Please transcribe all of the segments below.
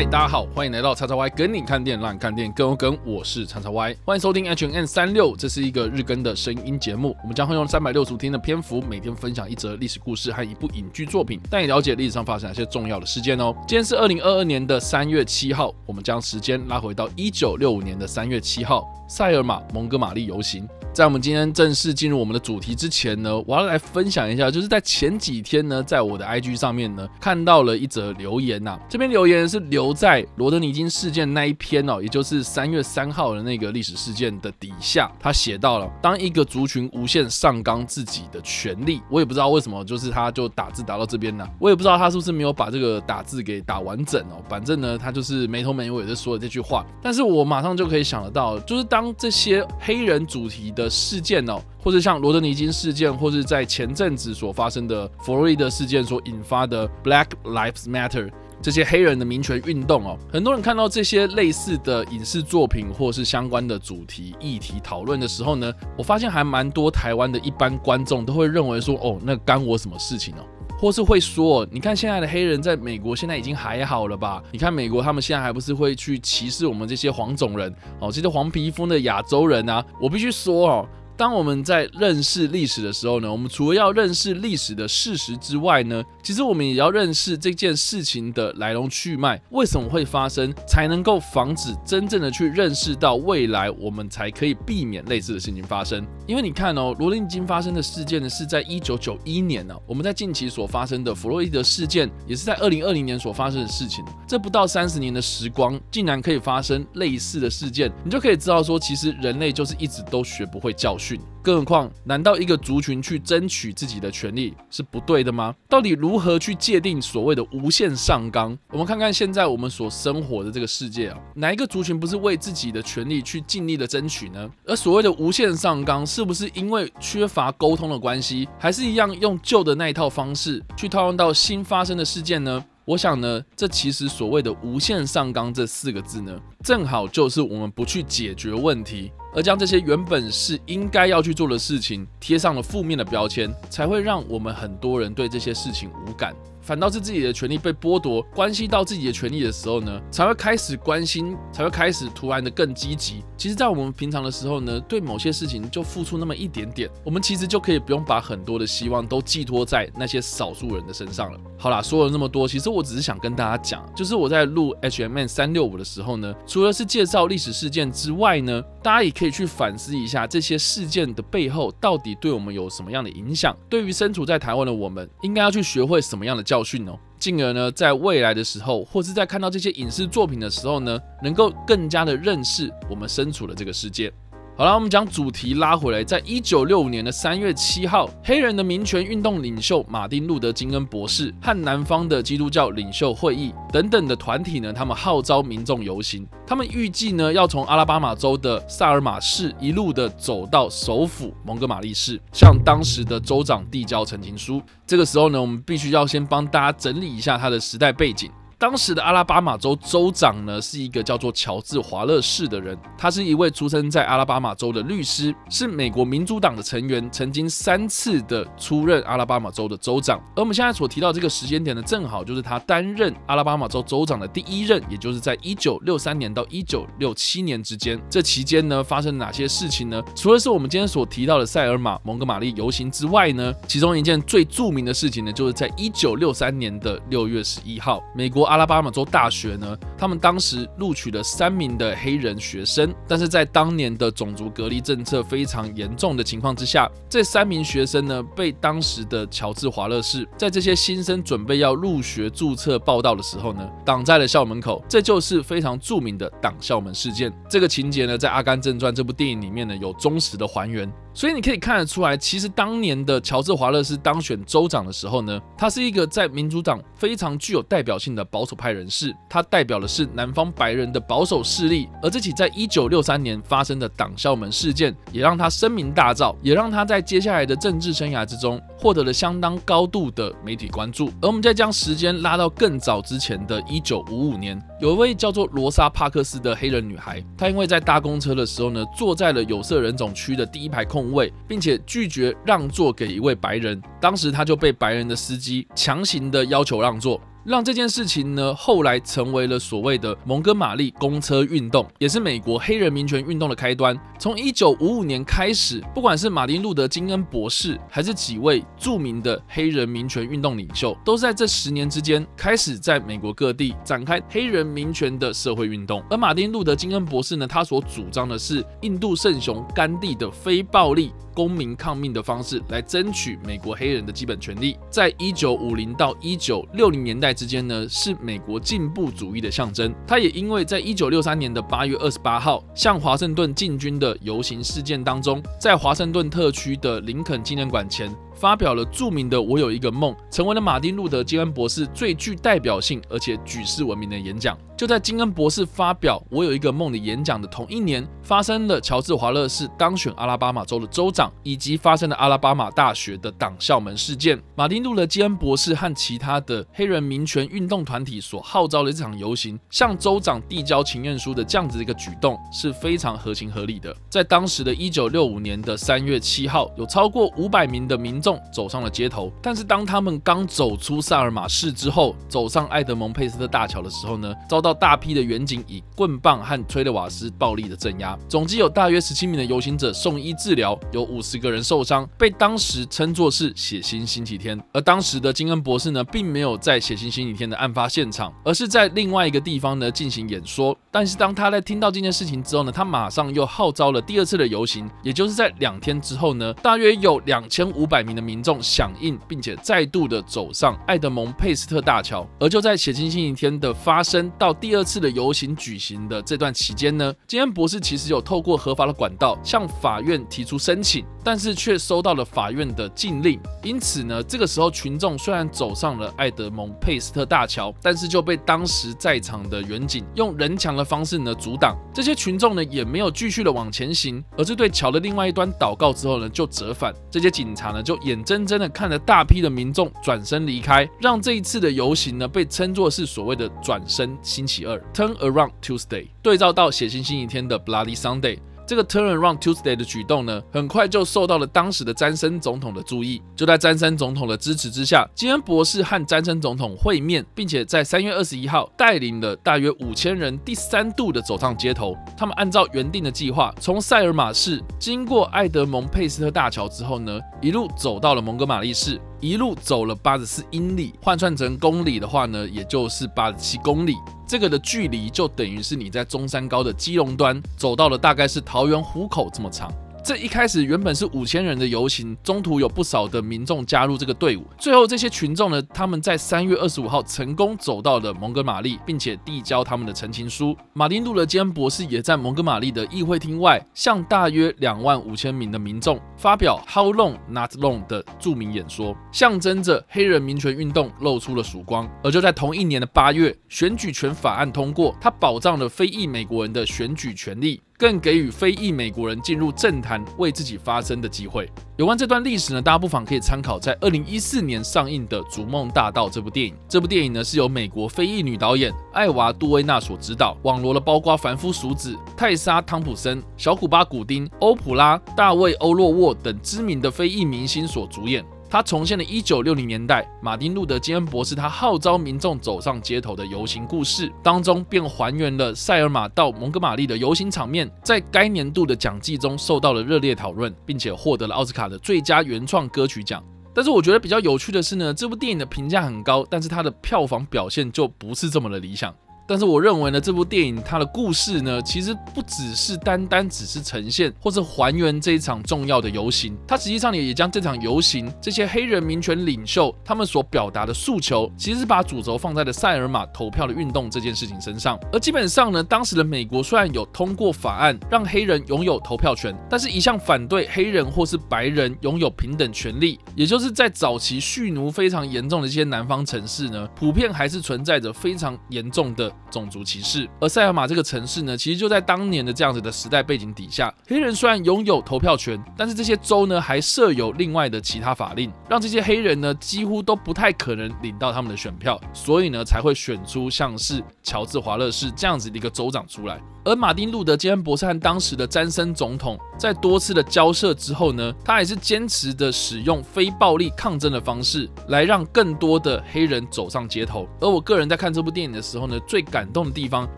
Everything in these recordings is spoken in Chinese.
嗨，大家好，欢迎来到叉叉 Y 跟你看电影，让你看电影更有梗。我是叉叉 Y，欢迎收听 H N 三六，这是一个日更的声音节目。我们将会用三百六十五天的篇幅，每天分享一则历史故事和一部影剧作品，带你了解历史上发生哪些重要的事件哦。今天是二零二二年的三月七号，我们将时间拉回到一九六五年的三月七号，塞尔玛蒙哥马利游行。在我们今天正式进入我们的主题之前呢，我要来分享一下，就是在前几天呢，在我的 IG 上面呢，看到了一则留言呐、啊。这篇留言是留在罗德尼金事件那一篇哦，也就是三月三号的那个历史事件的底下，他写到了：当一个族群无限上纲自己的权利，我也不知道为什么，就是他就打字打到这边呢，我也不知道他是不是没有把这个打字给打完整哦。反正呢，他就是没头没尾的说了这句话，但是我马上就可以想得到，就是当这些黑人主题的事件哦，或者像罗德尼金事件，或是在前阵子所发生的弗洛伊德事件所引发的 Black Lives Matter 这些黑人的民权运动哦，很多人看到这些类似的影视作品或是相关的主题议题讨论的时候呢，我发现还蛮多台湾的一般观众都会认为说，哦，那干我什么事情哦？或是会说，你看现在的黑人在美国现在已经还好了吧？你看美国他们现在还不是会去歧视我们这些黄种人哦，这些黄皮肤的亚洲人啊？我必须说哦。当我们在认识历史的时候呢，我们除了要认识历史的事实之外呢，其实我们也要认识这件事情的来龙去脉，为什么会发生，才能够防止真正的去认识到未来，我们才可以避免类似的事情发生。因为你看哦，罗德尼金发生的事件呢，是在一九九一年呢，我们在近期所发生的弗洛伊德事件，也是在二零二零年所发生的事情。这不到三十年的时光，竟然可以发生类似的事件，你就可以知道说，其实人类就是一直都学不会教训。更何况，难道一个族群去争取自己的权利是不对的吗？到底如何去界定所谓的无限上纲？我们看看现在我们所生活的这个世界啊，哪一个族群不是为自己的权利去尽力的争取呢？而所谓的无限上纲，是不是因为缺乏沟通的关系，还是一样用旧的那一套方式去套用到新发生的事件呢？我想呢，这其实所谓的“无限上纲”这四个字呢，正好就是我们不去解决问题，而将这些原本是应该要去做的事情贴上了负面的标签，才会让我们很多人对这些事情无感。反倒是自己的权利被剥夺，关系到自己的权利的时候呢，才会开始关心，才会开始突然的更积极。其实，在我们平常的时候呢，对某些事情就付出那么一点点，我们其实就可以不用把很多的希望都寄托在那些少数人的身上了。好啦，说了那么多，其实我只是想跟大家讲，就是我在录 H M N 三六五的时候呢，除了是介绍历史事件之外呢，大家也可以去反思一下这些事件的背后到底对我们有什么样的影响。对于身处在台湾的我们，应该要去学会什么样的教。教训哦，进而呢，在未来的时候，或是在看到这些影视作品的时候呢，能够更加的认识我们身处的这个世界。好了，我们将主题拉回来，在一九六五年的三月七号，黑人的民权运动领袖马丁·路德·金恩博士和南方的基督教领袖会议等等的团体呢，他们号召民众游行，他们预计呢要从阿拉巴马州的萨尔马市一路的走到首府蒙哥马利市，向当时的州长递交陈情书。这个时候呢，我们必须要先帮大家整理一下他的时代背景。当时的阿拉巴马州州长呢，是一个叫做乔治·华勒士的人，他是一位出生在阿拉巴马州的律师，是美国民主党的成员，曾经三次的出任阿拉巴马州的州长。而我们现在所提到这个时间点呢，正好就是他担任阿拉巴马州州长的第一任，也就是在一九六三年到一九六七年之间。这期间呢，发生了哪些事情呢？除了是我们今天所提到的塞尔玛蒙哥马利游行之外呢，其中一件最著名的事情呢，就是在一九六三年的六月十一号，美国。阿拉巴马州大学呢，他们当时录取了三名的黑人学生，但是在当年的种族隔离政策非常严重的情况之下，这三名学生呢，被当时的乔治华勒士在这些新生准备要入学注册报到的时候呢，挡在了校门口，这就是非常著名的挡校门事件。这个情节呢，在《阿甘正传》这部电影里面呢，有忠实的还原。所以你可以看得出来，其实当年的乔治华勒斯当选州长的时候呢，他是一个在民主党非常具有代表性的保守派人士，他代表的是南方白人的保守势力。而这起在一九六三年发生的党校门事件，也让他声名大噪，也让他在接下来的政治生涯之中获得了相当高度的媒体关注。而我们再将时间拉到更早之前的一九五五年，有一位叫做罗莎帕克斯的黑人女孩，她因为在搭公车的时候呢，坐在了有色人种区的第一排空位，并且拒绝让座给一位白人。当时他就被白人的司机强行的要求让座。让这件事情呢后来成为了所谓的蒙哥马利公车运动，也是美国黑人民权运动的开端。从一九五五年开始，不管是马丁路德金恩博士，还是几位著名的黑人民权运动领袖，都在这十年之间开始在美国各地展开黑人民权的社会运动。而马丁路德金恩博士呢，他所主张的是印度圣雄甘地的非暴力公民抗命的方式来争取美国黑人的基本权利。在一九五零到一九六零年代之间呢，是美国进步主义的象征。他也因为在一九六三年的八月二十八号向华盛顿进军的游行事件当中，在华盛顿特区的林肯纪念馆前。发表了著名的《我有一个梦》，成为了马丁·路德·金恩博士最具代表性而且举世闻名的演讲。就在金恩博士发表《我有一个梦》的演讲的同一年，发生了乔治·华勒士当选阿拉巴马州的州长，以及发生了阿拉巴马大学的党校门事件。马丁·路德·金恩博士和其他的黑人民权运动团体所号召的这场游行，向州长递交请愿书的这样子一个举动是非常合情合理的。在当时的一九六五年的三月七号，有超过五百名的民众。走上了街头，但是当他们刚走出萨尔马市之后，走上埃德蒙佩斯特大桥的时候呢，遭到大批的远警以棍棒和催泪瓦斯暴力的镇压。总计有大约十七名的游行者送医治疗，有五十个人受伤，被当时称作是血腥星期天。而当时的金恩博士呢，并没有在血腥星期天的案发现场，而是在另外一个地方呢进行演说。但是当他在听到这件事情之后呢，他马上又号召了第二次的游行，也就是在两天之后呢，大约有两千五百名的民众响应，并且再度的走上爱德蒙佩斯特大桥。而就在血腥星期天的发生到第二次的游行举行的这段期间呢，金恩博士其实有透过合法的管道向法院提出申请，但是却收到了法院的禁令。因此呢，这个时候群众虽然走上了爱德蒙佩斯特大桥，但是就被当时在场的远警用人墙的方式呢阻挡。这些群众呢也没有继续的往前行，而是对桥的另外一端祷告之后呢就折返。这些警察呢就眼睁睁的看着大批的民众转身离开，让这一次的游行呢被称作是所谓的转身星期二 （Turn Around Tuesday）。对照到血腥星期天的 Bloody Sunday。这个 Turn Around Tuesday 的举动呢，很快就受到了当时的詹森总统的注意。就在詹森总统的支持之下，金恩博士和詹森总统会面，并且在三月二十一号带领了大约五千人第三度的走上街头。他们按照原定的计划，从塞尔玛市经过爱德蒙佩斯特大桥之后呢，一路走到了蒙哥马利市，一路走了八十四英里，换算成公里的话呢，也就是八十七公里。这个的距离就等于是你在中山高的基隆端走到了大概是桃园湖口这么长。这一开始原本是五千人的游行，中途有不少的民众加入这个队伍。最后这些群众呢，他们在三月二十五号成功走到了蒙哥马利，并且递交他们的陈情书。马丁·路德·金博士也在蒙哥马利的议会厅外，向大约两万五千名的民众发表 “How long, not long” 的著名演说，象征着黑人民权运动露出了曙光。而就在同一年的八月，选举权法案通过，它保障了非裔美国人的选举权利。更给予非裔美国人进入政坛为自己发声的机会。有关这段历史呢，大家不妨可以参考在二零一四年上映的《逐梦大道》这部电影。这部电影呢是由美国非裔女导演艾娃·杜威纳所执导，网罗了包括凡夫俗子、泰莎·汤普森、小古巴·古丁、欧普拉、大卫·欧洛沃等知名的非裔明星所主演。他重现了1960年代马丁·路德·金恩博士他号召民众走上街头的游行故事当中，便还原了塞尔玛到蒙哥马利的游行场面，在该年度的奖季中受到了热烈讨论，并且获得了奥斯卡的最佳原创歌曲奖。但是我觉得比较有趣的是呢，这部电影的评价很高，但是它的票房表现就不是这么的理想。但是我认为呢，这部电影它的故事呢，其实不只是单单只是呈现或是还原这一场重要的游行，它实际上也也将这场游行这些黑人民权领袖他们所表达的诉求，其实把主轴放在了塞尔玛投票的运动这件事情身上。而基本上呢，当时的美国虽然有通过法案让黑人拥有投票权，但是一向反对黑人或是白人拥有平等权利，也就是在早期蓄奴非常严重的一些南方城市呢，普遍还是存在着非常严重的。种族歧视，而塞尔玛这个城市呢，其实就在当年的这样子的时代背景底下，黑人虽然拥有投票权，但是这些州呢还设有另外的其他法令，让这些黑人呢几乎都不太可能领到他们的选票，所以呢才会选出像是乔治华勒士这样子的一个州长出来。而马丁路德金博士和当时的詹森总统在多次的交涉之后呢，他还是坚持的使用非暴力抗争的方式，来让更多的黑人走上街头。而我个人在看这部电影的时候呢，最感动的地方，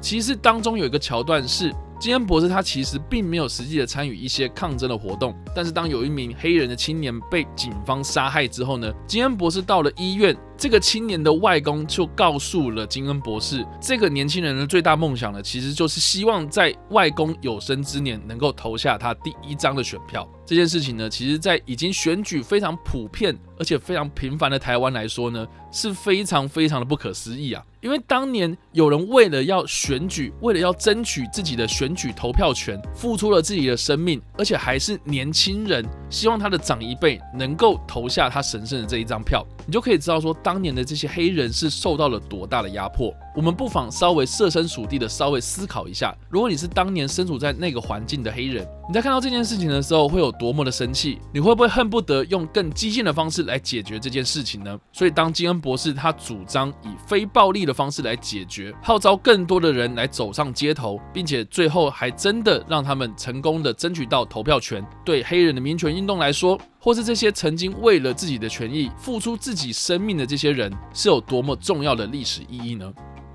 其实当中有一个桥段是。金恩博士他其实并没有实际的参与一些抗争的活动，但是当有一名黑人的青年被警方杀害之后呢，金恩博士到了医院，这个青年的外公就告诉了金恩博士，这个年轻人的最大梦想呢，其实就是希望在外公有生之年能够投下他第一张的选票。这件事情呢，其实在已经选举非常普遍而且非常频繁的台湾来说呢，是非常非常的不可思议啊。因为当年有人为了要选举，为了要争取自己的选举投票权，付出了自己的生命，而且还是年轻人，希望他的长一辈能够投下他神圣的这一张票，你就可以知道说，当年的这些黑人是受到了多大的压迫。我们不妨稍微设身处地的稍微思考一下，如果你是当年身处在那个环境的黑人，你在看到这件事情的时候会有多么的生气？你会不会恨不得用更激进的方式来解决这件事情呢？所以，当金恩博士他主张以非暴力的方式来解决，号召更多的人来走上街头，并且最后还真的让他们成功的争取到投票权。对黑人的民权运动来说，或是这些曾经为了自己的权益付出自己生命的这些人，是有多么重要的历史意义呢？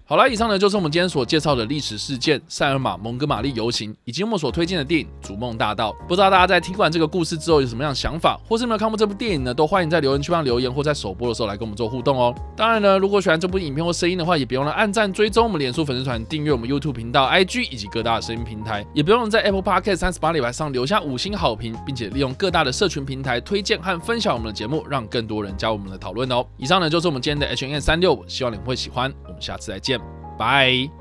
好了，以上呢就是我们今天所介绍的历史事件——塞尔玛蒙哥马利游行，以及我们所推荐的电影《逐梦大道》。不知道大家在听完这个故事之后有什么样的想法，或是有没有看过这部电影呢？都欢迎在留言区上留言，或在首播的时候来跟我们做互动哦。当然呢，如果喜欢这部影片或声音的话，也别忘了按赞、追踪我们脸书粉丝团、订阅我们 YouTube 频道、IG 以及各大的声音平台，也不用在 Apple Podcast 三十八礼拜上留下五星好评，并且利用各大的社群平台推荐和分享我们的节目，让更多人加入我们的讨论哦。以上呢就是我们今天的 H&M 365，希望你们会喜欢。我们下次再见。拜。